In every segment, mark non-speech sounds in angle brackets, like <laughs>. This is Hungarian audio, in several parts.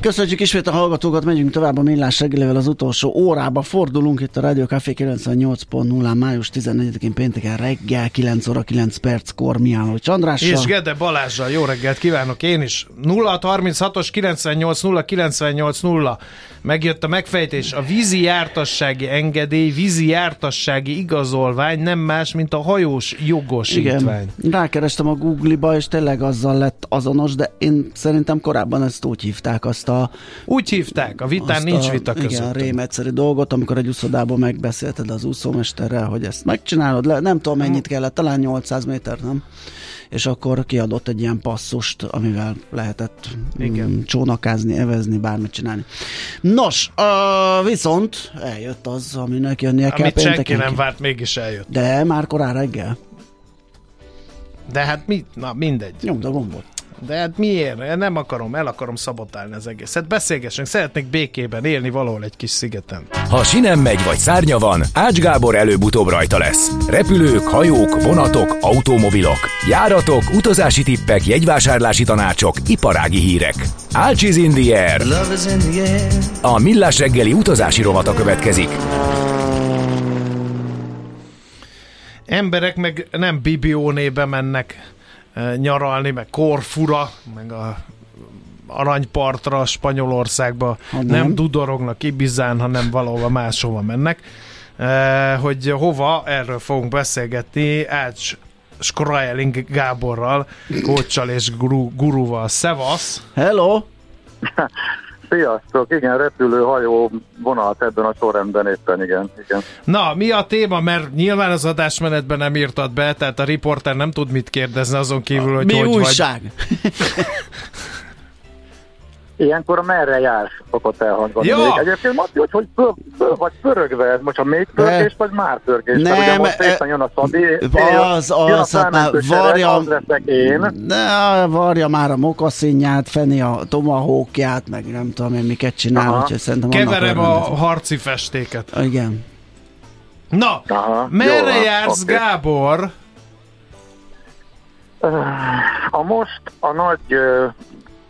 Köszönjük ismét a hallgatókat, megyünk tovább a millás reggelével az utolsó órába. Fordulunk itt a Radio Café 98.0 május 14-én pénteken reggel 9 óra 9 perckor Miálló Csandrással. És Gede Balázsral jó reggelt kívánok én is. 036-os 98 0 98 0 megjött a megfejtés. A vízi jártassági engedély, vízi jártassági igazolvány nem más, mint a hajós jogosítvány. Igen, rákerestem a Google-ba, és tényleg azzal lett azonos, de én szerintem korábban ezt úgy hívták azt a... Úgy hívták, a vitán nincs a, vita között. Igen, rém egyszerű dolgot, amikor egy úszodában megbeszélted az úszómesterrel, hogy ezt megcsinálod, le, nem tudom mennyit kellett, talán 800 méter, nem? és akkor kiadott egy ilyen passzust, amivel lehetett Igen. Mm, csónakázni, evezni, bármit csinálni. Nos, uh, viszont eljött az, aminek jönnie kell Amit senki nem várt, mégis eljött. De már korán reggel. De hát mi? Na mindegy. Nyomd a gombot. De hát miért? Nem akarom, el akarom szabotálni az egészet. Beszélgessünk, szeretnék békében élni valahol egy kis szigeten. Ha sinem megy vagy szárnya van, Ács Gábor előbb-utóbb rajta lesz. Repülők, hajók, vonatok, automobilok, járatok, utazási tippek, jegyvásárlási tanácsok, iparági hírek. Ács is in the air. A Millás reggeli utazási rovata következik. Emberek meg nem Bibiónébe mennek nyaralni, meg Korfura, meg a aranypartra, Spanyolországba nem. nem dudorognak Ibizán, hanem valahova máshova mennek. Hogy hova, erről fogunk beszélgetni Ács Skraeling Gáborral, kócsal és guru, guruval. Szevasz! Hello! <laughs> Sziasztok, igen, repülő, hajó, vonat ebben a sorrendben éppen, igen, igen. Na, mi a téma, mert nyilván az adásmenetben nem írtad be, tehát a riporter nem tud mit kérdezni azon kívül, hogy mi hogy újság? vagy. <laughs> Ilyenkor merre jársz, szokott elhangzani. Ja. Még egyébként Mati, hogy, hogy pör, pör, vagy pörögve ez, most a még pörgés, vagy már pörgés? Nem, ugye most e- jön a Szabi, Az, jön a az, hát már varja, az leszek én. ne, varja már a mokaszínját, feni a tomahókját, meg nem tudom én miket csinál, Aha. úgyhogy szerintem Keverem a harci festéket. Igen. Na, Aha, merre jó, jársz, oké. Gábor? A most a nagy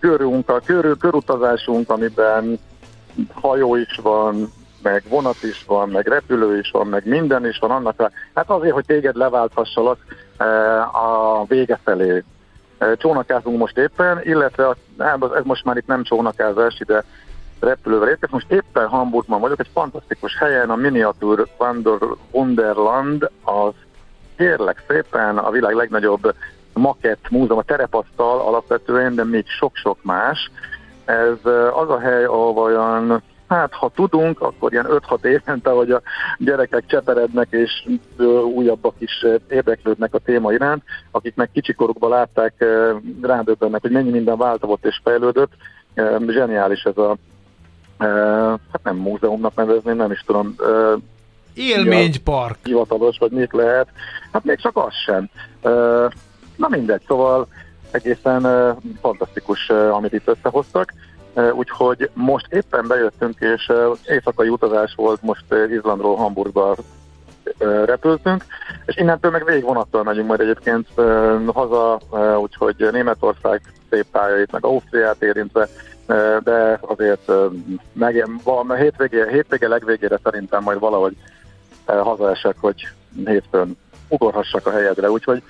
ö, körünk, a kör, körutazásunk, amiben hajó is van, meg vonat is van, meg repülő is van, meg minden is van annak. Hát azért, hogy téged leválthassalak ö, a vége felé. Ö, Csónakázunk most éppen, illetve a, ez most már itt nem csónakázás, ide repülővel érkeztem. Most éppen Hamburgban vagyok, egy fantasztikus helyen, a Miniatur Wander, Wonderland, az kérlek szépen a világ legnagyobb makett múzeum, a terepasztal alapvetően, de még sok-sok más. Ez az a hely, ahol olyan, hát ha tudunk, akkor ilyen 5-6 évente, hogy a gyerekek cseperednek, és újabbak is érdeklődnek a téma iránt, akik meg kicsikorukban látták, rádöbbennek, hogy mennyi minden változott és fejlődött. Zseniális ez a, hát nem múzeumnak nevezném, nem is tudom, Élménypark. hivatalos, vagy mit lehet. Hát még csak az sem. Na mindegy, szóval egészen ö, fantasztikus, ö, amit itt összehoztak. Ö, Úgyhogy most éppen bejöttünk, és ö, éjszakai utazás volt, most ö, Izlandról Hamburgba ö, repültünk, és innentől meg végig vonattal megyünk majd egyébként ö, haza, ö, úgyhogy Németország szép tájait, meg Ausztriát érintve, ö, de azért ö, meg, val- hétvége, hétvége legvégére szerintem majd valahogy ö, hazaesek, hogy hétfőn ugorhassak a helyedre, úgyhogy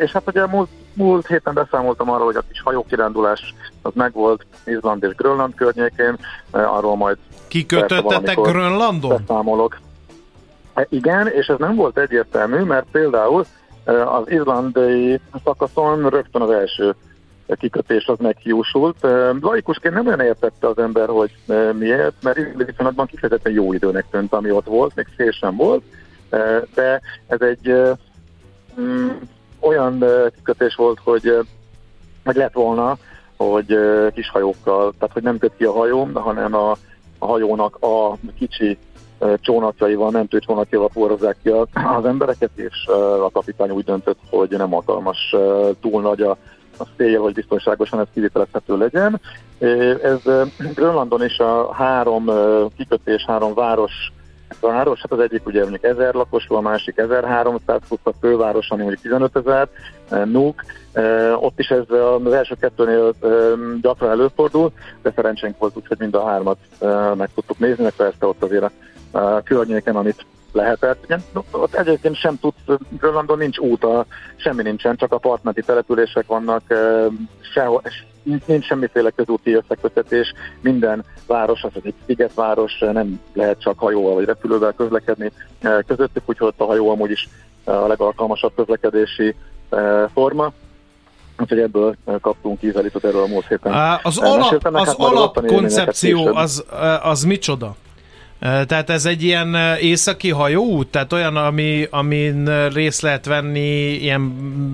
és hát ugye múlt, múlt héten beszámoltam arról, hogy a kis hajókirándulás az megvolt Izland és Grönland környékén, arról majd Kikötöttetek Grönlandon? beszámolok. E, Igen, és ez nem volt egyértelmű, mert például az izlandai szakaszon rögtön az első kikötés az meghiúsult. Laikusként nem olyan értette az ember, hogy miért, mert izlandi viszonylatban kifejezetten jó időnek tűnt, ami ott volt, még szél sem volt, de ez egy mm, olyan kikötés volt, hogy, hogy lett volna, hogy kis hajókkal, tehát hogy nem köt ki a hajó, hanem a, a hajónak a kicsi csónakjaival, mentőcsónakjaival forrozzák ki az embereket, és a kapitány úgy döntött, hogy nem alkalmas túl nagy a a cél, hogy biztonságosan ez kivitelezhető legyen. Ez Grönlandon is a három kikötés, három város város, hát az egyik ugye mondjuk 1000 lakosú, a másik 1300 plusz a főváros, ami mondjuk 15 ezer, Nuuk. Ott is ez az első kettőnél gyakran előfordul, de szerencsénk volt úgy, hogy mind a hármat meg tudtuk nézni, meg persze ott azért környéken, amit lehetett. Igen, ott egyébként sem tudsz, Grönlandon nincs út, semmi nincsen, csak a partmenti települések vannak, sehol, nincs semmiféle közúti összekötetés, minden város, az egy szigetváros, nem lehet csak hajóval vagy repülővel közlekedni közöttük, úgyhogy ott a hajó amúgy is a legalkalmasabb közlekedési forma. Úgyhogy ebből kaptunk ízelítot erről a múlt héten. Az alap, az alapkoncepció az, az micsoda? Tehát ez egy ilyen északi hajóút? Tehát olyan, ami, amin részt lehet venni ilyen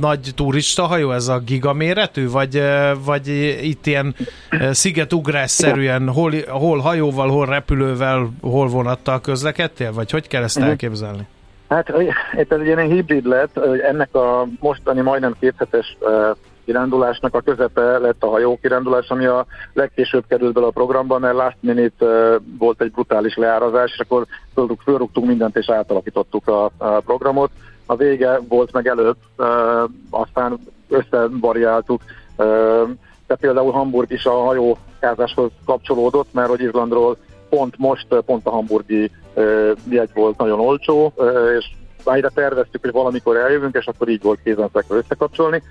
nagy turista hajó, ez a gigaméretű? Vagy, vagy itt ilyen szigetugrásszerűen hol, hol hajóval, hol repülővel, hol vonattal közlekedtél? Vagy hogy kell ezt mhm. elképzelni? Hát ez egy ilyen hibrid lett, ennek a mostani majdnem kéthetes kirándulásnak a közepe lett a hajó kirándulás, ami a legkésőbb került bele a programba, mert last minute volt egy brutális leárazás, és akkor fölrúgtunk mindent és átalakítottuk a, a programot. A vége volt meg előbb, aztán összevariáltuk, de például Hamburg is a hajókázáshoz kapcsolódott, mert hogy Izlandról pont most, pont a hamburgi jegy volt nagyon olcsó, és ide terveztük, hogy valamikor eljövünk, és akkor így volt kézenfekvő összekapcsolni.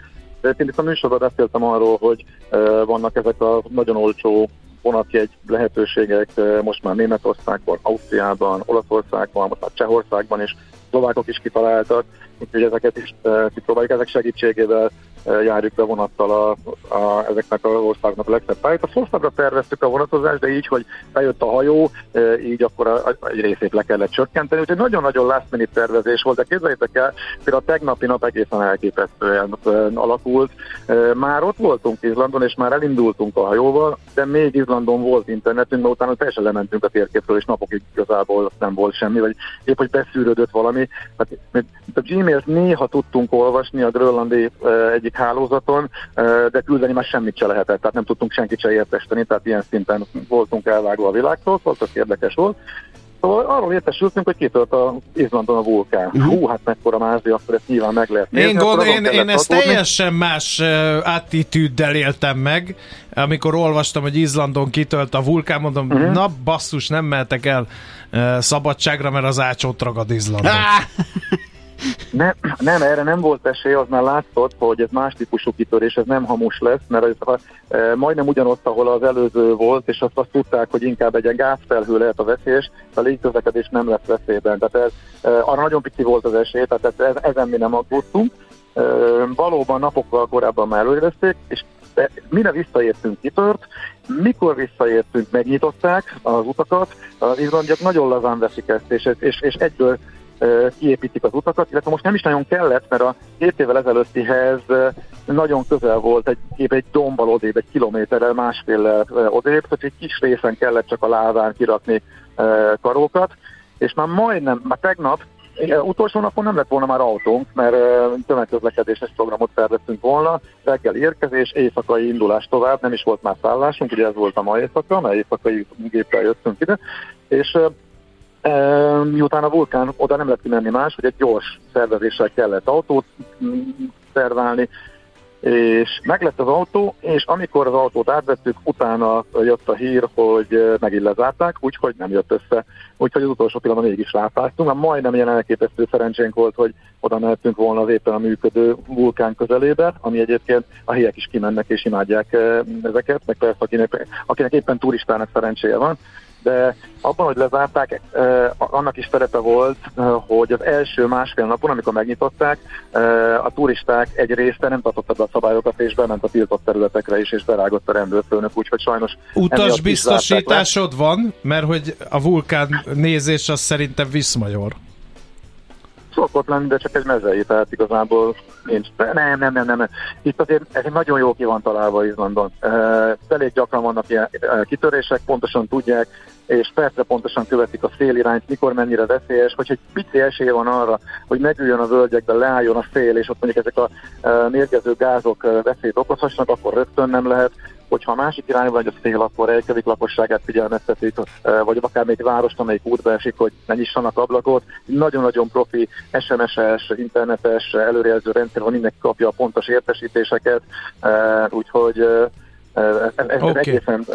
Egyébként itt a műsorban beszéltem arról, hogy vannak ezek a nagyon olcsó vonatjegy lehetőségek most már Németországban, Ausztriában, Olaszországban, most már Csehországban is, szlovákok is kitaláltak, úgyhogy ezeket is kipróbáljuk, ezek segítségével járjuk be vonattal a, a, ezeknek az országnak a legszebb pályát. A Szországra terveztük a vonatozást, de így, hogy bejött a hajó, így akkor a, a, egy részét le kellett csökkenteni. Úgyhogy nagyon-nagyon last minute tervezés volt, de képzeljétek el, például a tegnapi nap egészen elképesztően alakult. Már ott voltunk Izlandon, és már elindultunk a hajóval, de még Izlandon volt internetünk, mert utána teljesen lementünk a térképről, és napokig igazából nem volt semmi, vagy épp, hogy beszűrődött valami. Hát, a Gmail-t néha tudtunk olvasni a grönlandi egyik hálózaton, de küldeni már semmit se lehetett, tehát nem tudtunk senkit se értesteni, tehát ilyen szinten voltunk elvágva a világtól, szóval az érdekes volt. Szóval arról értesültünk, hogy kitört a Izlandon a vulkán. Uh-huh. Hú, hát mekkora mázdi, akkor ezt nyilván meg lehet nézni. Én, gond, én, én ezt teljesen más uh, attitűddel éltem meg, amikor olvastam, hogy Izlandon kitölt a vulkán, mondom, uh-huh. na basszus, nem mehetek el uh, szabadságra, mert az ácsót ragad Izlandon. <laughs> Nem, nem, erre nem volt esély, az már látszott, hogy ez más típusú kitörés, ez nem hamus lesz, mert ez e, majdnem ugyanott, ahol az előző volt, és azt, azt tudták, hogy inkább egy gázfelhő lehet a veszélyes, a légközlekedés nem lesz veszélyben. Tehát ez, e, arra nagyon pici volt az esély, tehát ez, ezen mi nem aggódtunk. E, valóban napokkal korábban már előrezték, és de mire visszaértünk, kitört, mikor visszaértünk, megnyitották az utakat, az izlandiak nagyon lazán veszik ezt, és, és, és egyből kiépítik az utakat, illetve most nem is nagyon kellett, mert a két évvel ezelőttihez nagyon közel volt egy, kép egy dombbal odébb, egy kilométerrel, másfél odébb, hogy egy kis részen kellett csak a láván kirakni karókat, és már majdnem, már tegnap utolsó napon nem lett volna már autónk, mert tömegközlekedéses programot terveztünk volna, reggel érkezés, éjszakai indulás tovább, nem is volt már szállásunk, ugye ez volt a mai éjszaka, mert éjszakai géppel jöttünk ide, és miután a vulkán oda nem lett kimenni más, hogy egy gyors szervezéssel kellett autót mm, szerválni, és meglett az autó, és amikor az autót átvettük, utána jött a hír, hogy megint lezárták, úgyhogy nem jött össze. Úgyhogy az utolsó pillanatban mégis ráfáztunk, mert majdnem ilyen elképesztő szerencsénk volt, hogy oda mehetünk volna az éppen a működő vulkán közelébe, ami egyébként a helyek is kimennek és imádják ezeket, meg persze akinek, akinek éppen turistának szerencséje van, de abban, hogy lezárták, annak is szerepe volt, hogy az első másfél napon, amikor megnyitották, a turisták egy része nem tartotta be a szabályokat, és bement a tiltott területekre is, és berágott a rendőrfőnök, úgyhogy sajnos... Utas biztosításod van, mert hogy a vulkán nézés az szerintem viszmajor. Szokott lenni, de csak egy mezei, tehát igazából nincs. Nem, nem, nem, nem. Itt azért ez nagyon jó ki van találva Izlandon. Uh, elég gyakran vannak ilyen uh, kitörések, pontosan tudják, és percre pontosan követik a szélirányt, mikor mennyire veszélyes, hogy egy pici esély van arra, hogy megüljön a völgyekbe, leálljon a szél, és ott mondjuk ezek a uh, mérgező gázok uh, veszélyt okozhassanak, akkor rögtön nem lehet hogyha a másik irányba vagy a szél, akkor Reykjavik lakosságát figyelmeztetik, vagy akár még várost, amelyik útba esik, hogy ne nyissanak ablakot. Nagyon-nagyon profi SMS-es, internetes előrejelző rendszer van, mindenki kapja a pontos értesítéseket, úgyhogy ez, ez okay. egészen,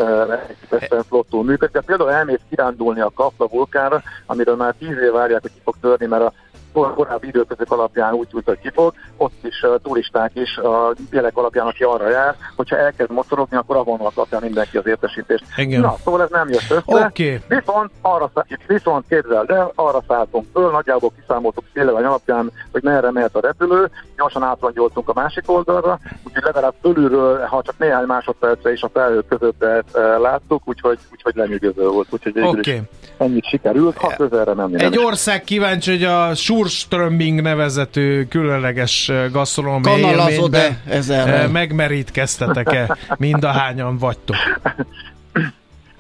egészen flottul működik. De például elmész kirándulni a Kapla vulkára, amiről már tíz év várják, hogy ki fog törni, mert a korábbi időközök alapján úgy tűnt, hogy kifog, ott is uh, turisták is a jelek alapján, aki arra jár, hogyha elkezd mocorogni, akkor a vonalak kapja mindenki az értesítést. Igen. Na, szóval ez nem jött össze. Okay. Viszont, arra, viszont képzeld el, arra szálltunk föl, nagyjából kiszámoltuk széleleny alapján, hogy merre mehet a repülő, gyorsan átlangyoltunk a másik oldalra, úgyhogy legalább fölülről, ha csak néhány másodpercre is a felhők között uh, láttuk, úgyhogy, úgyhogy lenyűgöző volt. Úgyhogy okay. ennyit sikerült, ha közelre nem. Egy ország kíváncsi, hogy a súr Surströmming nevezetű különleges gasztronómiai élményben megmerítkeztetek-e mind a hányan vagytok?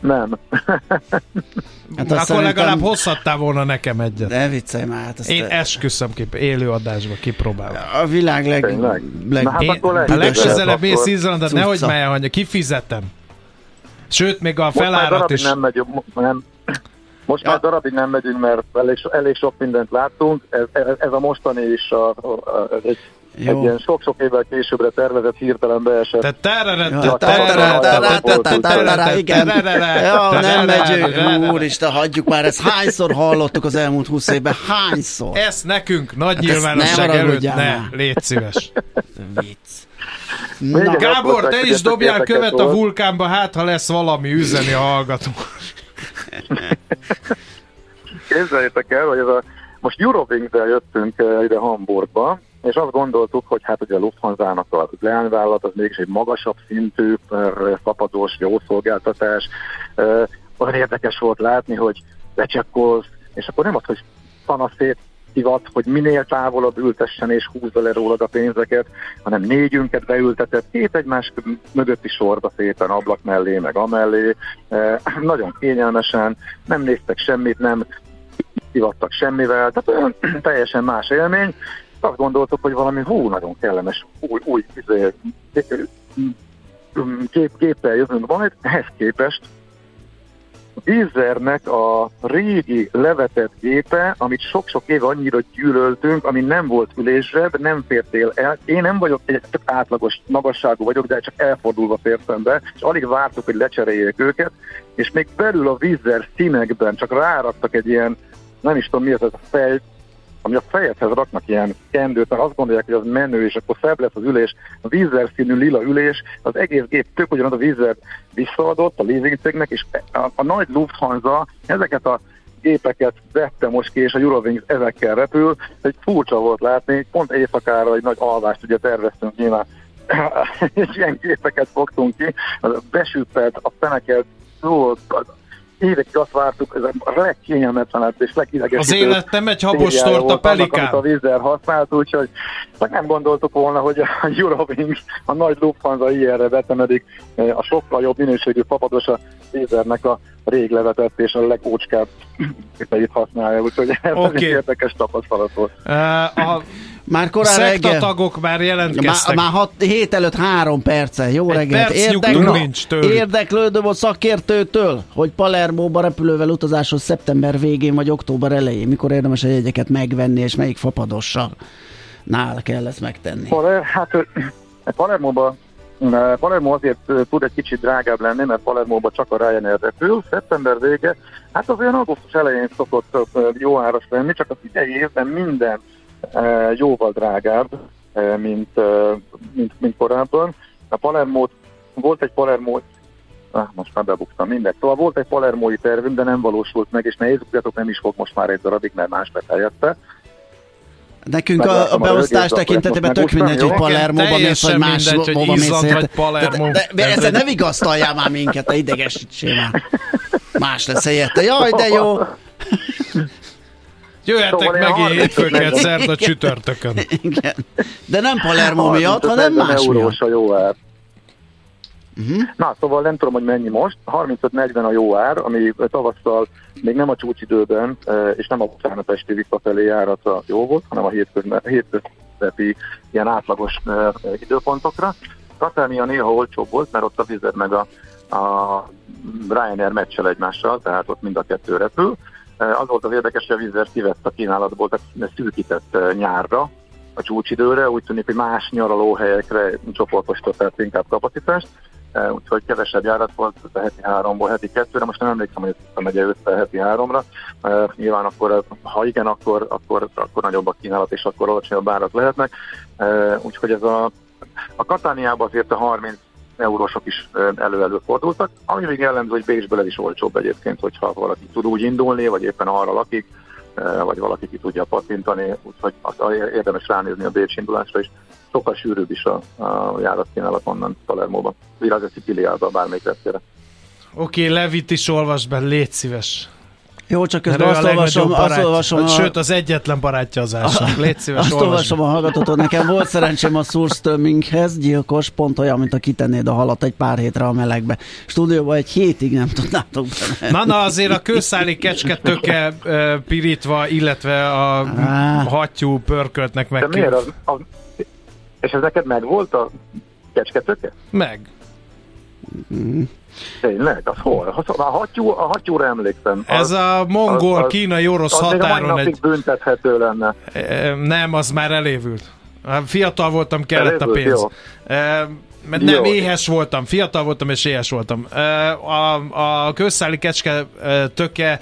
Nem. Hát Akkor szerintem... legalább hozhattál volna nekem egyet. De viccelj már. Hát Én te... esküszöm ki, élő adásba kipróbálom. A világ leg... leg... Na, hát Én, a legközelebb mész Izlandot, nehogy melyen, hogy kifizetem. Sőt, még a felárat is... Nem megy, nem, most ja. már darabig nem megyünk, mert elég, elég sok mindent láttunk. Ez, ez a mostani is a, a, a, egy, jó. egy ilyen sok-sok évvel későbbre tervezett hirtelen beesett. Igen. Ja, nem megyünk. Úristen, hagyjuk már, ezt hányszor hallottuk az elmúlt húsz évben? Hányszor? Ezt nekünk nagy hát nyilvánosság előtt ne, légy szíves. Vicc. Gábor, te is dobjál követ a vulkánba, hát ha lesz valami üzeni a hallgató. Képzeljétek el, hogy ez a, most Eurowings-del jöttünk eh, ide Hamburgba, és azt gondoltuk, hogy hát ugye a Lufthansa-nak a leányvállalat az mégis egy magasabb szintű, fapadós, jó szolgáltatás. Eh, olyan érdekes volt látni, hogy becsekkolsz, és akkor nem az, hogy panaszét hivat, hogy minél távolabb ültessen és húzza le rólad a pénzeket, hanem négyünket beültetett két egymás mögötti sorba szépen ablak mellé, meg amellé. E, nagyon kényelmesen, nem néztek semmit, nem hivattak semmivel, tehát olyan <clears throat> teljesen más élmény. Azt gondoltuk, hogy valami hú, nagyon kellemes, új, új izé, kép, képpel jövünk majd, ehhez képest Vízernek a régi levetett gépe, amit sok-sok éve annyira gyűlöltünk, ami nem volt ülésre, nem fértél el. Én nem vagyok egy átlagos magasságú vagyok, de csak elfordulva fértem be, és alig vártuk, hogy lecseréljék őket, és még belül a vízzer színekben csak ráraktak egy ilyen, nem is tudom mi ez, ez a fej, ami a fejedhez raknak ilyen kendőt, mert azt gondolják, hogy az menő, és akkor szebb lesz az ülés, a vízzer színű lila ülés, az egész gép tök ugyanaz a vízzer visszaadott a leasing cégnek, és a, a nagy Lufthansa ezeket a gépeket vette most ki, és a Eurowings ezekkel repül. Egy furcsa volt látni, pont éjszakára egy nagy alvást ugye terveztünk nyilván, <laughs> és ilyen gépeket fogtunk ki, besüppelt a fenekelt, évekig azt vártuk, ez a legkényelmetlenebb és legidegesítőbb. Az élet nem egy habos torta pelikán. Annak, a vízzel használt, úgyhogy nem gondoltuk volna, hogy a Eurowings, a nagy Lufthansa ilyenre vetemedik, a sokkal jobb minőségű papados a vízernek a rég levetett és a legócskább <clears throat> képeit használja, úgyhogy ez okay. egy érdekes tapasztalat volt. Uh, a már korán reggel. tagok már jelentkeztek. Már, már hat, hét előtt három perce. Jó Egy reggelt. Perc Érdeklő, nincs tőlük. Érdeklődöm a szakértőtől, hogy Palermóba repülővel utazáshoz szeptember végén vagy október elején, mikor érdemes a jegyeket megvenni, és melyik fapadossal nál kell ezt megtenni. Paler, hát Palermóba Palermo azért tud egy kicsit drágább lenni, mert Palermóba csak a Ryanair repül. Szeptember vége, hát az olyan augusztus elején szokott jó áras lenni, csak az idei évben minden jóval drágább, mint, mint, mint korábban. A Palermo volt egy Palermo Ah, most már bebuktam, mindegy. Szóval volt egy palermói tervünk, de nem valósult meg, és ne észbujatok, nem is fog most már egy darabig, mert más befejezte. Nekünk a, a beosztás tekintetében tök mindegy, hogy Palermóba mész, vagy más hogy mész. De, de, de ezzel ne vigasztaljál már minket, te idegesítsél már. Más lesz helyette. Jaj, de jó. Jöhetek szóval meg hétfőket szerda csütörtökön. Igen. De nem Palermo miatt, hanem más eurós a jó ár. Uh-huh. Na, szóval nem tudom, hogy mennyi most. 35-40 a jó ár, ami tavasszal még nem a csúcsidőben, és nem a bocsánat esti visszafelé járatra jó volt, hanem a hétköznapi ilyen átlagos időpontokra. Katánia néha olcsóbb volt, mert ott a vizet meg a, a Ryanair meccsel egymással, tehát ott mind a kettő repül. Az volt az érdekes, hogy a vízer kivett a kínálatból, tehát szűkített nyárra, a csúcsidőre, úgy tűnik, hogy más nyaralóhelyekre csoportosították inkább kapacitást, úgyhogy kevesebb járat volt, a heti háromból heti kettőre, most nem emlékszem, hogy ez megye össze heti háromra. Nyilván akkor, ha igen, akkor, akkor, akkor nagyobb a kínálat, és akkor alacsonyabb árak lehetnek. Úgyhogy ez a, a Katániában azért a 30 eurósok is elő-elő fordultak, ami még jellemző, hogy Bécsből is olcsóbb egyébként, hogyha valaki tud úgy indulni, vagy éppen arra lakik, vagy valaki ki tudja patintani, úgyhogy érdemes ránézni a Bécs indulásra is. Sokkal sűrűbb is a, a járatkínálat onnan Palermóban, illetve Sziciliába, bármelyik. Oké, okay, Levit is olvasd be, légy szíves. Jó, csak közben azt olvasom, azt olvasom a... Sőt, az egyetlen barátja az ásnak. Légy szíves, Azt olvasom a hallgatótól. Nekem volt szerencsém a Surströmminghez, gyilkos, pont olyan, mint a kitennéd a halat egy pár hétre a melegbe. Stúdióban egy hétig nem tudnátok benne. Na, na, azért a kőszáli kecske töke pirítva, illetve a Á. hattyú pörköltnek meg. De miért? Az, az, és ez neked meg volt a kecsketöke? Meg. Mm. Tényleg? Az hol? A, hattyú, a hattyúra emlékszem. Az, Ez a mongol, kínai, orosz az határon egy... büntethető lenne. Nem, az már elévült. Fiatal voltam, kellett elévült, a pénz. Jó. Mert nem, Jó. éhes voltam, fiatal voltam és éhes voltam. A, a közszáli kecske töke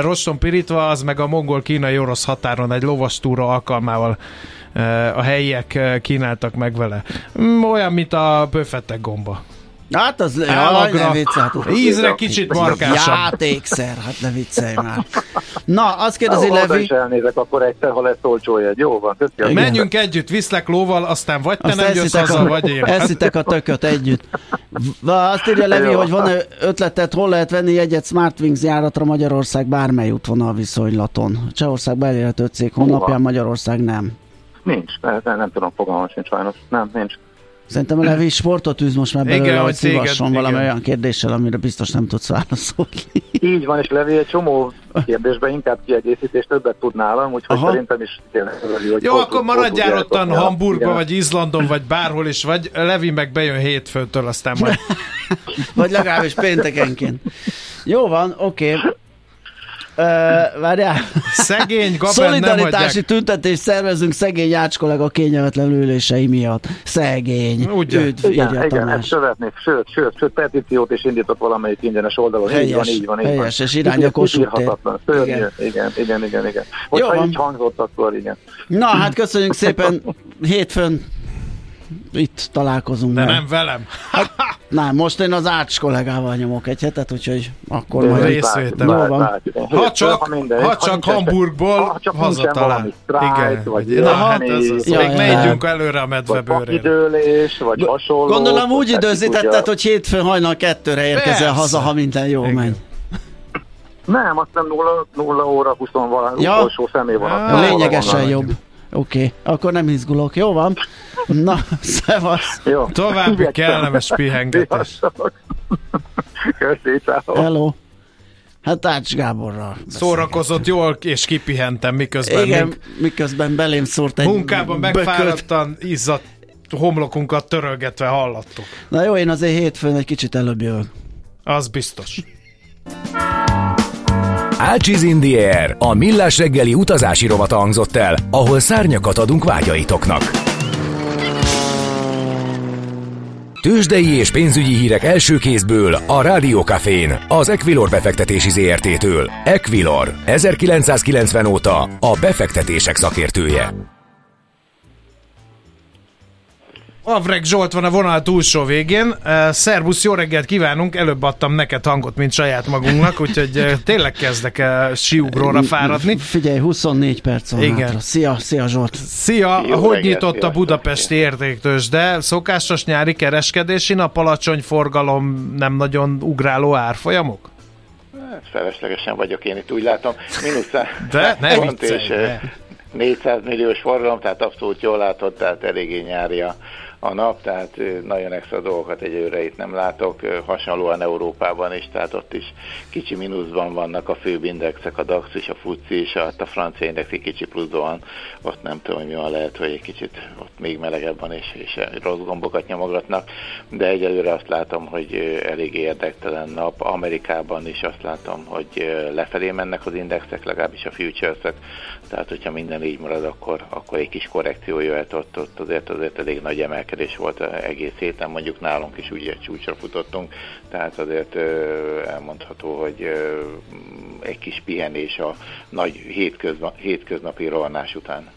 roston pirítva, az meg a mongol-kínai orosz határon egy lovastúra alkalmával a helyiek kínáltak meg vele. Mm, olyan, mint a böfettek gomba. Hát az Állagra, ne viccelj, hát, ízre kicsit markásabb. Játékszer, hát ne viccelj már. Na, azt kérdezi Levi. Oda is elnézek akkor egyszer, ha lesz olcsó egy. Jó van, köszönöm. Menjünk együtt, viszlek lóval, aztán vagy te azt nem jössz haza, a, vagy én. Eszitek a tököt együtt. Azt írja Levi, hogy van ötletet, hol lehet venni egyet Smartwings járatra Magyarország bármely útvonal viszonylaton. Csehország elérhető cég honlapján, Magyarország nem. Nincs, nem, nem tudom, fogalmam sincs sajnos. Nem, nincs. Szerintem a Levi sportot űz most már belőle, igen, hogy szívasson valami igen. olyan kérdéssel, amire biztos nem tudsz válaszolni. Így van, és Levi egy csomó kérdésben inkább kiegészítést többet tud nálam, úgyhogy Aha. szerintem is tényleg hogy Jó, akkor maradjál ottan Hamburgban, vagy Izlandon, vagy bárhol is, vagy Levi meg bejön hétfőtől, aztán majd... <laughs> vagy legalábbis péntekenként. Jó van, oké. Okay. Uh, várjál. Szegény Gaben Szolidaritási tüntetést szervezünk szegény Ács kollega kényelmetlen ülései miatt. Szegény. Ugye? Őt, igen, igen ezt követnék. Sőt, sőt, sőt, petíciót is indított valamelyik ingyenes oldalon. Helyes, így van, így van. Így helyes, van. és irány a Kossuth igen. igen, igen, igen, igen. Hogyha Jó, így hangzott, akkor igen. Na, hát köszönjük szépen. Hétfőn itt találkozunk. De meg. nem velem. Hát, nem, most én az Ács kollégával nyomok egy hetet, úgyhogy akkor De majd részvétel. Ha csak, ha csak Hamburgból ha csak hazatalál. Igen. Vagy Na, hát ez az. Ja, Még ne ígyünk előre a medvebőrén. Időlés, vagy hasonló. Gondolom úgy időzítetted, hogy hétfőn hajnal kettőre érkezel haza, ha minden jó megy. Nem, azt nem 0, 0 óra 20 valami ja. utolsó személyvonat. Lényegesen jobb. Oké, okay. akkor nem izgulok. Jó van. Na, szevasz. Jó. További kellemes pihengetés. Köszi, Hello. Hát Ács Gáborral. Szórakozott jól, és kipihentem, miközben Igen, még miközben belém szórt egy Munkában megfáradtan, izzadt homlokunkat törölgetve hallattuk. Na jó, én azért hétfőn egy kicsit előbb jövök. Az biztos. Ácsiz Indier, a millás reggeli utazási rovata hangzott el, ahol szárnyakat adunk vágyaitoknak. Tőzsdei és pénzügyi hírek első kézből a Rádiókafén, az Equilor befektetési ZRT-től. Equilor, 1990 óta a befektetések szakértője. Avrek Zsolt van a vonal túlsó végén. Uh, szervusz, jó reggelt kívánunk! Előbb adtam neked hangot, mint saját magunknak, úgyhogy uh, tényleg kezdek uh, siugróra fáradni. Figyelj, 24 perc van Igen. Hátra. Szia, szia Zsolt! Szia! Jó hogy reggelt, nyitott a budapesti értéktős, de szokásos nyári kereskedési nap, alacsony forgalom, nem nagyon ugráló árfolyamok? Hát, feleslegesen vagyok én itt, úgy látom. Minusz de <laughs> ne viccelj, és, 400 milliós forgalom, tehát abszolút jól látod, tehát eléggé nyári a, a nap, tehát nagyon extra dolgokat egyelőre itt nem látok, hasonlóan Európában is, tehát ott is kicsi mínuszban vannak a főbb indexek, a DAX és a FUCI és a, a francia index egy kicsi pluszban, ott nem tudom, mi van lehet, hogy egy kicsit ott még melegebb van és, és rossz gombokat nyomogatnak, de egyelőre azt látom, hogy elég érdektelen nap. Amerikában is azt látom, hogy lefelé mennek az indexek, legalábbis a futures tehát hogyha minden így marad, akkor, akkor egy kis korrekció jöhet ott, ott azért, azért elég nagy emelkedés volt egész héten, mondjuk nálunk is ugye csúcsra futottunk, tehát azért elmondható, hogy egy kis pihenés a nagy hétköznapi, hétköznapi rohanás után.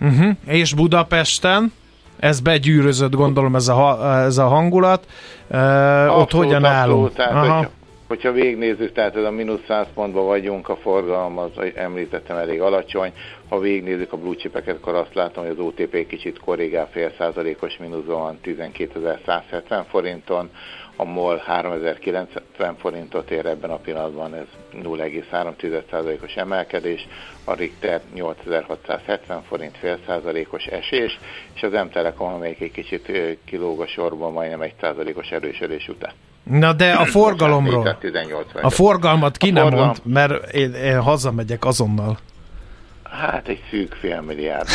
Uh-huh. És Budapesten? Ez begyűrözött, gondolom ez a, ez a hangulat. Uh, ott hogyan állunk? Tehát, Aha. Hogyha, hogyha végignézzük, tehát ez a mínusz 100 pontban vagyunk, a forgalom az említettem elég alacsony. Ha végignézzük a blue chipeket, akkor azt látom, hogy az OTP kicsit korrigál fél százalékos mínuszban van 12.170 forinton, a MOL 3090 forintot ér ebben a pillanatban, ez 0,3%-os emelkedés, a Richter 8670 forint fél százalékos esés, és az M-Telekom, amelyik egy kicsit kilóg a sorban, majdnem egy százalékos erősödés után. Na de a forgalomról. A forgalmat ki nem mond, mert én, én hazamegyek azonnal. Hát egy szűk fél milliárd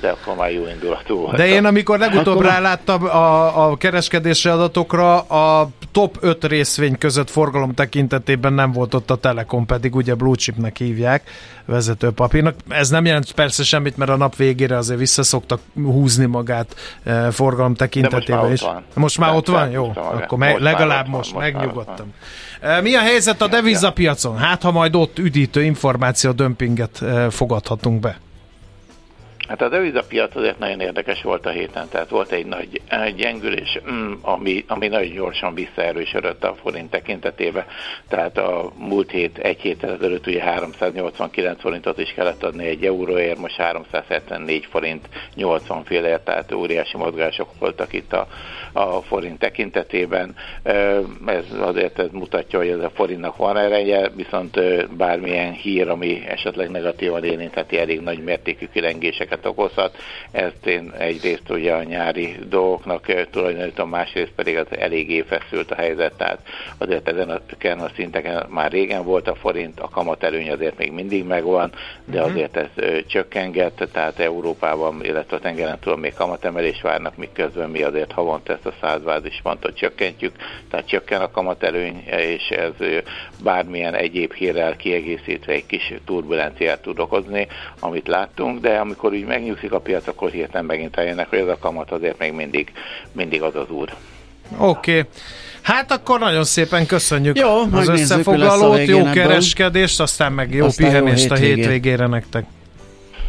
de akkor már jó indulatú volt. De én amikor legutóbb akkor... ráláttam a, a kereskedési adatokra, a top 5 részvény között forgalom tekintetében nem volt ott a Telekom, pedig ugye blue chipnek hívják vezetőpapírnak. Ez nem jelent persze semmit, mert a nap végére azért visszaszoktak húzni magát e, forgalom tekintetében is. Van. Most már ott van? Jó, akkor legalább most, most megnyugodtam. E, mi a helyzet a devizapiacon? Hát, ha majd ott üdítő információ dömpinget e, fogadhatunk be. Hát a devizapiac azért nagyon érdekes volt a héten, tehát volt egy nagy gyengülés, mm, ami, ami nagyon gyorsan visszaerősödött a forint tekintetébe, tehát a múlt hét, egy héttel ezelőtt ugye 389 forintot is kellett adni egy euróért, most 374 forint 80 félért, tehát óriási mozgások voltak itt a, a forint tekintetében. Ez azért ez mutatja, hogy ez a forintnak van ereje, viszont bármilyen hír, ami esetleg negatívan érintheti, elég nagy mértékű kilengéseket okozhat. Ezt én egyrészt ugye a nyári dolgoknak tulajdonítom, másrészt pedig az eléggé feszült a helyzet, tehát azért ezen a, szinteken már régen volt a forint, a kamatelőny azért még mindig megvan, de uh-huh. azért ez csökkengett, tehát Európában, illetve a tengeren túl még kamatemelés várnak, miközben mi azért havonta ezt a százbázis pontot csökkentjük, tehát csökken a kamatelőny, és ez bármilyen egyéb hírrel kiegészítve egy kis turbulenciát tud okozni, amit láttunk, de amikor úgy megnyugszik a piac, akkor hirtelen megint eljönnek, hogy ez a kamat azért még mindig, mindig az az úr. Oké. Okay. Hát akkor nagyon szépen köszönjük jó, az összefoglalót, jó kereskedést, aztán meg jó aztán pihenést jó a hétvégére nektek.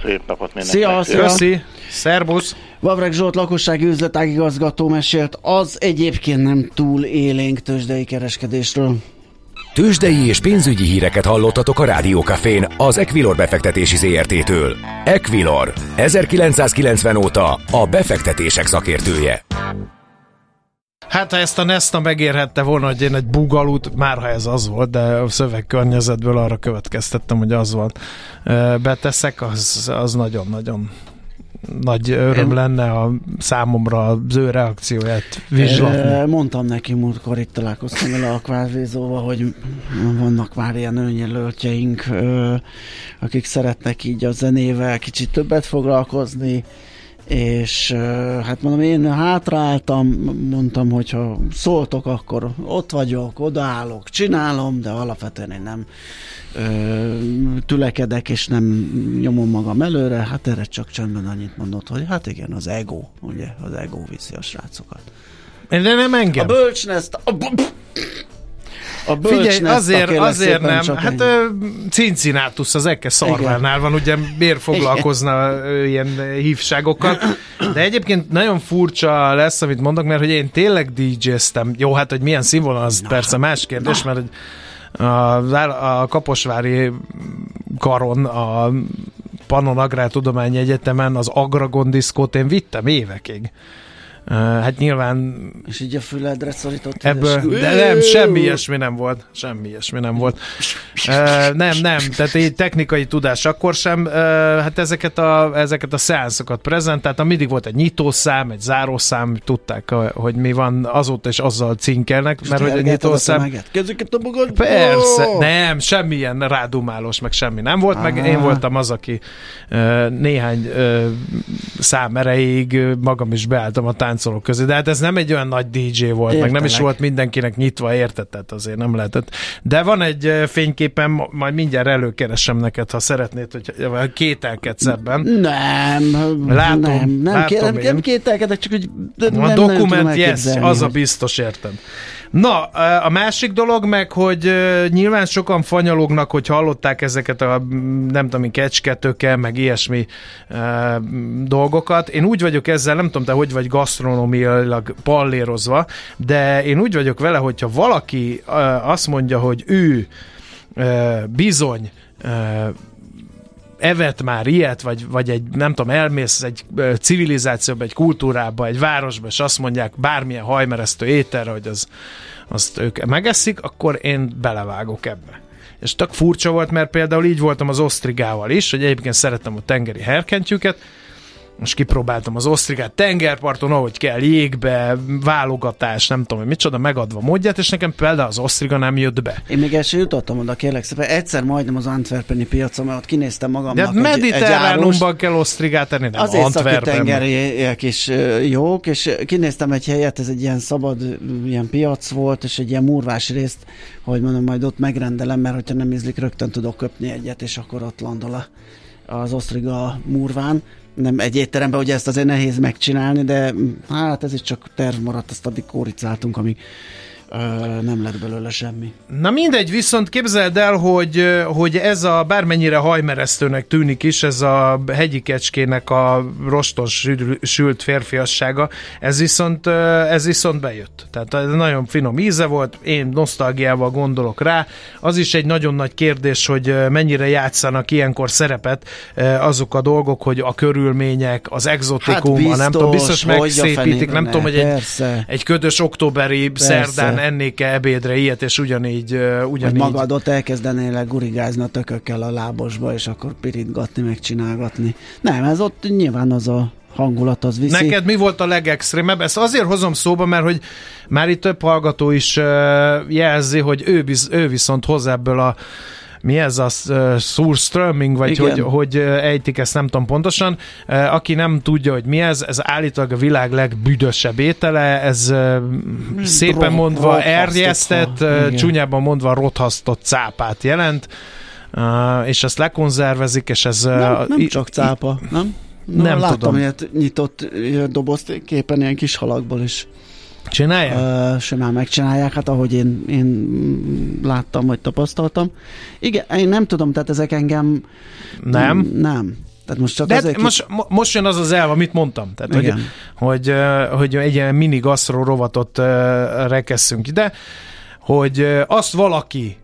Szép napot mindenkinek. Szia, szia. Köszi, szervusz. Vavreg Zsolt lakossági üzletágigazgató mesélt az egyébként nem túl élénk tőzsdei kereskedésről. Tőzsdei és pénzügyi híreket hallottatok a Rádiókafén az Equilor befektetési ZRT-től. Equilor, 1990 óta a befektetések szakértője. Hát ha ezt a Nesta megérhette volna, hogy én egy bugalut, már ha ez az volt, de a szövegkörnyezetből arra következtettem, hogy az volt. Beteszek, az, az nagyon-nagyon nagy öröm Én... lenne a számomra az ő reakcióját vizslatni. Mondtam neki múltkor, itt találkoztam vele a kvávézóval, hogy vannak már ilyen önjelöltjeink, akik szeretnek így a zenével kicsit többet foglalkozni, és hát mondom, én hátráltam, mondtam, hogy ha szóltok, akkor ott vagyok, odaállok, csinálom, de alapvetően én nem ö, tülekedek, és nem nyomom magam előre, hát erre csak csendben annyit mondott, hogy hát igen, az ego, ugye, az ego viszi a srácokat. De nem engem. A bölcsneszt, a, a Figyelj, azért, azért nem. Hát ennyi. Az Eke szarvánál van, ugye miért foglalkozna Igen. ilyen hívságokkal. De egyébként nagyon furcsa lesz, amit mondok, mert hogy én tényleg DJ-ztem. Jó, hát hogy milyen színvonal, az Na. persze más kérdés, Na. mert a, a Kaposvári karon, a Pannon Agrártudományi Egyetemen az Agragon diszkót én vittem évekig Hát nyilván... És így a füledre szorított. Ebből, de nem, semmi ilyesmi nem volt. Semmi ilyesmi nem volt. Nem, nem, tehát egy technikai tudás akkor sem. Hát ezeket a, ezeket a szeánszokat prezentáltam. Mindig volt egy nyitószám, egy zárószám, tudták, hogy mi van azóta, és azzal cinkelnek, mert hogy a nyitószám... Kezüket a magadba! Persze, nem, semmilyen rádumálós, meg semmi nem volt, Aha. meg én voltam az, aki néhány szám erejéig magam is beálltam a tánc táncolók közé, de hát ez nem egy olyan nagy DJ volt, Értelek. meg nem is volt mindenkinek nyitva, érted? Tehát azért nem lehetett. De van egy fényképen, majd mindjárt előkeresem neked, ha szeretnéd, hogy kételkedsz ebben. Nem, látom, nem, nem, látom nem, nem kételkedek, csak hogy a nem, dokument, nem yes, az a biztos, érted. Na, a másik dolog meg, hogy nyilván sokan fanyalognak, hogy hallották ezeket a nem tudom, kecsketöke, meg ilyesmi e, dolgokat. Én úgy vagyok ezzel, nem tudom, te hogy vagy gasztronómiailag pallérozva, de én úgy vagyok vele, hogyha valaki azt mondja, hogy ő bizony evett már ilyet, vagy, vagy egy, nem tudom, elmész egy civilizációba, egy kultúrába, egy városba, és azt mondják bármilyen hajmeresztő ételre, hogy az, azt ők megeszik, akkor én belevágok ebbe. És tök furcsa volt, mert például így voltam az osztrigával is, hogy egyébként szerettem a tengeri herkentjüket, most kipróbáltam az osztrigát tengerparton, ahogy kell, jégbe, válogatás, nem tudom, hogy micsoda, megadva módját, és nekem például az osztriga nem jött be. Én még első jutottam oda, kérlek szépen, egyszer majdnem az Antwerpeni piacon, mert ott kinéztem magamnak De hát mediterránumban kell osztrigát tenni, nem az Antwerpen. tengeriek is jók, és kinéztem egy helyet, ez egy ilyen szabad ilyen piac volt, és egy ilyen murvás részt, hogy mondom, majd ott megrendelem, mert hogyha nem ízlik, rögtön tudok köpni egyet, és akkor ott landol az osztriga murván nem egy étteremben, ugye ezt azért nehéz megcsinálni, de hát ez is csak terv maradt, azt addig kóricáltunk, amíg nem lett belőle semmi. Na mindegy, viszont képzeld el, hogy, hogy ez a bármennyire hajmeresztőnek tűnik is, ez a hegyi kecskének a roston sült férfiassága, ez viszont, ez viszont bejött. Tehát nagyon finom íze volt, én nosztalgiával gondolok rá. Az is egy nagyon nagy kérdés, hogy mennyire játszanak ilyenkor szerepet azok a dolgok, hogy a körülmények, az exotikum, hát biztos, a nem tudom, biztos megszépítik, nem tudom, hogy egy, egy ködös októberi persze. szerdán ennék-e ebédre ilyet, és ugyanígy... Ugyanígy... Hogy magadot elkezdenél gurigázni a tökökkel a lábosba, és akkor pirítgatni, megcsinálgatni. Nem, ez ott nyilván az a hangulat az viszi. Neked mi volt a legextrémebb? Ezt azért hozom szóba, mert hogy már itt több hallgató is jelzi, hogy ő, biz, ő viszont hoz ebből a mi ez a Surströmming, vagy hogy, hogy ejtik ezt nem tudom pontosan. Aki nem tudja, hogy mi ez, ez állítólag a világ legbüdösebb étele, ez uh, szépen Rot, mondva erjesztett, uh, csúnyában mondva rothasztott cápát jelent, és ezt lekonzervezik, és ez... Nem, nem csak cápa, nem? No, nem láttam tudom. ilyet nyitott dobozt képen ilyen kis halakból is. Csinálják? Uh, simán megcsinálják, hát ahogy én, én láttam, vagy tapasztaltam. Igen, én nem tudom, tehát ezek engem... Nem? Nem. Tehát most csak De azért most, ki... most jön az az elv, amit mondtam. Tehát, Igen. hogy, hogy, hogy egy ilyen mini gasztró rovatot rekesszünk ide, hogy azt valaki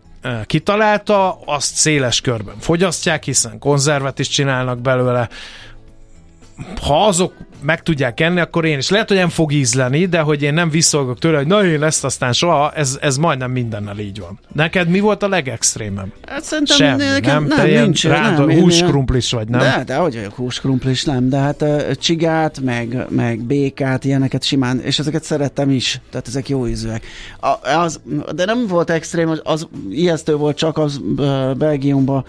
kitalálta, azt széles körben fogyasztják, hiszen konzervet is csinálnak belőle, ha azok meg tudják enni, akkor én is. Lehet, hogy nem fog ízleni, de hogy én nem visszolgok tőle, hogy na én ezt aztán soha, ez, ez majdnem mindennel így van. Neked mi volt a legextrémebb? Hát szerintem Semmi, nekem, nem? Te nem, nincs, rád, nem, húskrumplis vagy, nem? De, de hogy vagyok húskrumplis, nem, de hát uh, csigát, meg, meg békát, ilyeneket simán, és ezeket szerettem is, tehát ezek jó ízűek. A, az, de nem volt extrém, az, az ijesztő volt csak az uh, Belgiumban,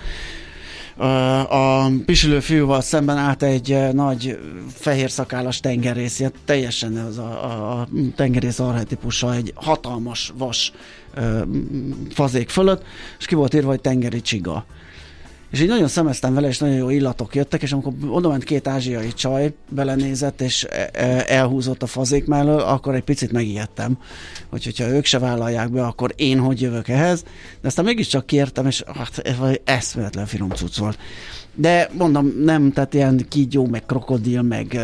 a pisilő fiúval szemben állt egy nagy fehér szakállas tengerész, teljesen az a, a, a tengerész arhetipusa, egy hatalmas vas fazék fölött, és ki volt írva, hogy tengeri csiga. És így nagyon szemeztem vele, és nagyon jó illatok jöttek, és amikor oda ment két ázsiai csaj, belenézett, és e, e, elhúzott a fazék mellől, akkor egy picit megijedtem, hogy hogyha ők se vállalják be, akkor én hogy jövök ehhez. De aztán mégiscsak kértem, és hát ez eszméletlen finom cucc volt. De mondom, nem, tehát ilyen kígyó, meg krokodil, meg...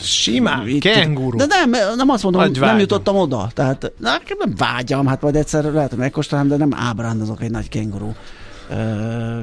Simán, itt, kenguru. De nem, nem azt mondom, hogy nem jutottam oda. Tehát nem vágyam, hát majd egyszer lehet, hogy megkóstolom, de nem ábrándozok egy nagy kenguru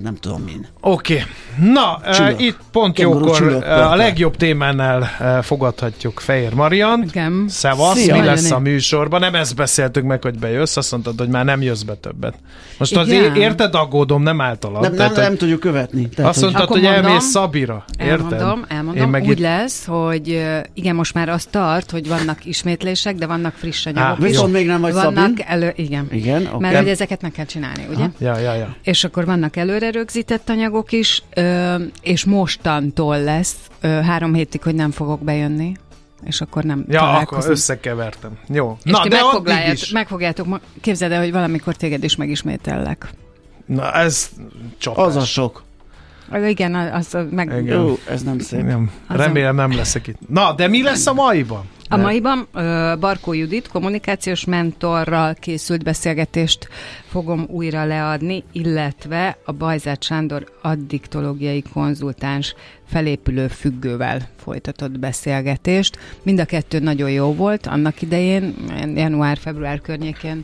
nem tudom min. Oké. Okay. Na, Csülök. itt pont Kenguru jókor csülök a legjobb témánál fogadhatjuk Fehér Mariant. Igen. Szevasz, Szia. mi lesz a műsorban? Nem ezt beszéltük meg, hogy bejössz, azt mondtad, hogy már nem jössz be többet. Most az Igen. é- érted aggódom, nem általad. Nem, nem, Tehát, hogy nem tudjuk követni. Tehát, azt mondtad, hogy mondom. elmész Szabira. Érted? Elmondom, elmondom. Én meg Úgy itt... lesz, hogy igen, most már azt tart, hogy vannak ismétlések, de vannak friss anyagok Á, is. Viszont még nem vagy vannak Szabin. elő, igen. Igen, oké. Mert hogy ezeket meg kell csinálni, ugye? Ja, ja, ja. És akkor vannak előre rögzített anyagok is, és mostantól lesz három hétig, hogy nem fogok bejönni, és akkor nem Ja, akkor találkozunk. összekevertem. Jó. És Na, ti de addig megfoglaljátok, is. megfogjátok, képzeld el, hogy valamikor téged is megismétellek. Na, ez csapás. Az a sok. Igen, az, az meg... Igen. Jó, ez nem szép. Nem, Azon- remélem nem leszek itt. Na, de mi lesz a maiban? A maiban Barkó Judit kommunikációs mentorral készült beszélgetést fogom újra leadni, illetve a Bajzát Sándor addiktológiai konzultáns felépülő függővel folytatott beszélgetést. Mind a kettő nagyon jó volt annak idején, január-február környékén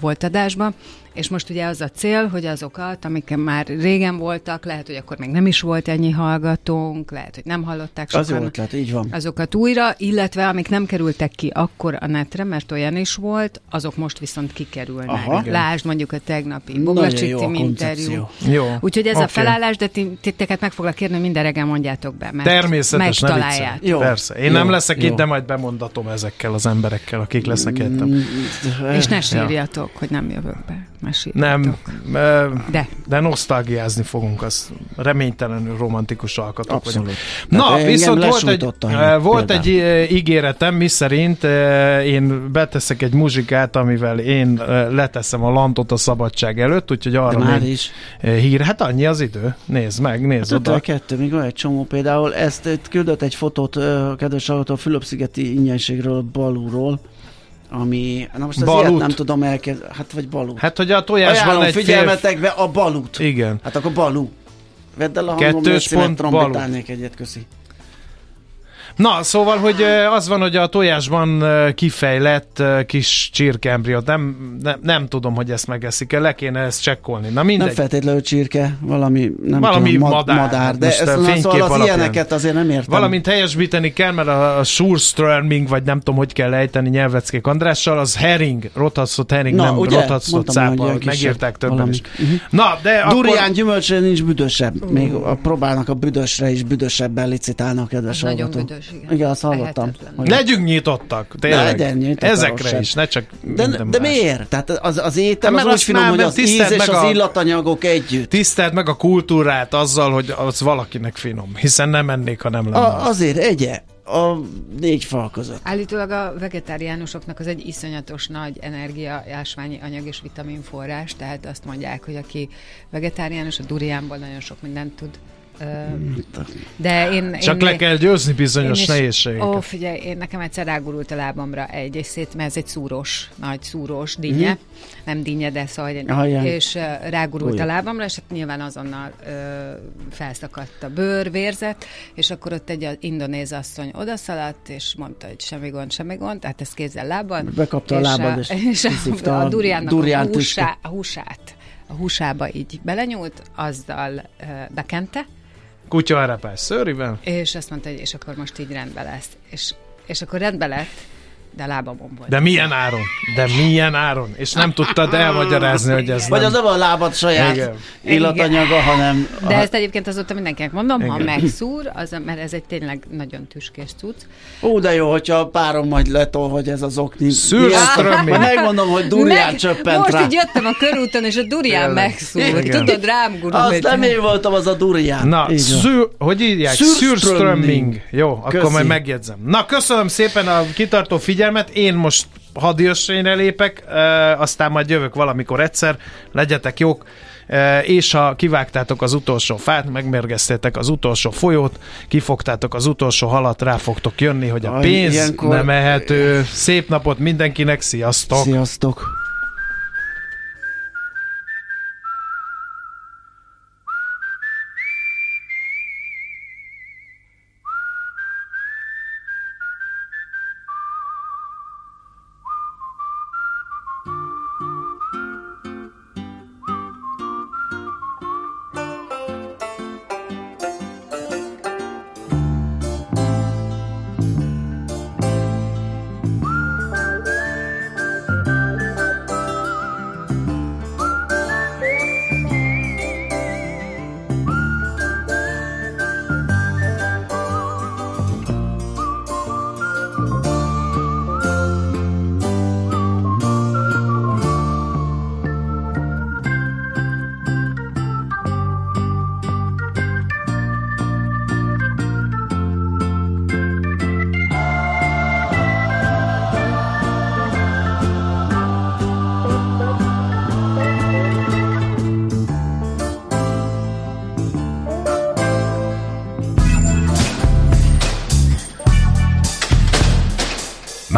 volt adásban, és most ugye az a cél, hogy azokat, amik már régen voltak, lehet, hogy akkor még nem is volt ennyi hallgatónk, lehet, hogy nem hallották Az sokan jó ötlet, így van. azokat újra, illetve amik nem kerültek ki akkor a netre, mert olyan is volt, azok most viszont kikerülnek. Aha. Lásd mondjuk a tegnapi Nagyon jó Boglacsi a Tim interjú. Jó. Úgyhogy ez Oké. a felállás, de ti- titeket meg foglak kérni, hogy minden reggel mondjátok be, mert Természetes, megtalálják. Jó. Persze. Én Jó. nem leszek Jó. itt, de majd bemondatom ezekkel az emberekkel, akik lesznek értem. Mm, És ne sírjatok, hogy nem jövök be. Sírjatok. Nem, ö, De. de nosztalgiázni fogunk, az reménytelenül romantikus alkatok Abszolút. vagyunk. Na, engem viszont volt egy, ö, volt egy ö, ígéretem, mi szerint én beteszek egy muzsikát, amivel én leteszem a lantot a szabadság előtt, úgyhogy De arra már még is. hír. Hát annyi az idő. Nézd meg, nézd Hát oda. 52, még van egy csomó például. Ezt itt küldött egy fotót kedves hallgató a Fülöp-szigeti ingyenségről, Balúról, ami, na most az Balut. ilyet nem tudom elkezdeni, hát vagy Balut. Hát, hogy a tojásban Ajánlom egy fél... figyelmetekbe a Balut. Igen. Hát akkor Balú. Vedd el a hangom, Kettős pont trombitálnék egyet, köszi. Na, szóval, hogy az van, hogy a tojásban kifejlett kis csirkembriót, nem, nem, nem tudom, hogy ezt megeszik-e, le kéne ezt csekkolni. Na Nem mindegy. feltétlenül csirke, valami, nem Valami tudom, madár. madár de ezt, szóval az alapján. ilyeneket azért nem értem. Valamint helyesbíteni kell, mert a, a Surströmming, vagy nem tudom, hogy kell ejteni nyelveckék Andrással, az herring, rothatszott herring, Na, nem ugye? ilyen kisebb megírták többen valami. is. Mhm. Na, de Durián akkor... gyümölcsre nincs büdösebb. Még a, próbálnak a büdösre is büdösebben licitálni a kedves Az nagyon hallgató. büdös, igen. Igen, azt hallottam. Lehetetlen. Hogy- Legyünk nyitottak, tényleg. Legyen nyitott a Ezekre is, ne csak De, de más. miért? Tehát az, az étel Hát, az mert úgy finom, már hogy az íz és meg az a- illatanyagok együtt. Tiszteld meg a kultúrát azzal, hogy az valakinek finom, hiszen nem ennék, ha nem lenne. A, azért egye a négy fal között. Állítólag a vegetáriánusoknak az egy iszonyatos nagy energia, ásványi anyag és vitaminforrás, tehát azt mondják, hogy aki vegetáriánus, a duriánból nagyon sok mindent tud. Ö, De én... Csak én, le kell győzni bizonyos nehézségeket. Ó, figyelj, én nekem egyszer rágurult a lábamra egy, egy szét, mert ez egy szúrós, nagy szúrós dinnye, Mhm. nem dinnye, de szóval egy, Ah, és rágurult Olyan. a lábamra, és hát nyilván azonnal uh, felszakadt a bőr, vérzett, és akkor ott egy indonéz asszony odaszaladt, és mondta, hogy semmi gond, semmi gond, tehát ezt kézzel lábbal. Bekapta a és lábad, a, és és a, a a durjánnak durján a, húsá, húsát a húsába így belenyúlt, azzal uh, bekente, Kutya szőrivel. és azt mondta, hogy és akkor most így rendben lesz. És, és akkor rendben lett, de lábamon volt. De milyen áron? De milyen áron? És nem tudtad elmagyarázni, hogy ez Vagy nem... az nem a lábad saját Igen. illatanyaga, hanem... De ezt egyébként azóta mindenkinek mondom, ha Igen. megszúr, az, mert ez egy tényleg nagyon tüskés cucc. Ó, de jó, hogyha a párom majd letol, hogy ez az okni. Majd megmondom, hogy durján Meg- csöppent Most rá. így jöttem a körúton, és a durján Tényleg. megszúrt. Igen. Tudod, rám Azt gurult. nem én voltam, az a durján. Na, szür, hogy írják? Jó, akkor Köszi. majd megjegyzem. Na, köszönöm szépen a kitartó figyelmet. Én most hadjössényre lépek, aztán majd jövök valamikor egyszer. Legyetek jók. És ha kivágtátok az utolsó fát, megmérgeztétek az utolsó folyót, kifogtátok az utolsó halat, rá fogtok jönni, hogy a Aj, pénz ilyenkor- nem ehető. Szép napot mindenkinek, sziasztok! Sziasztok.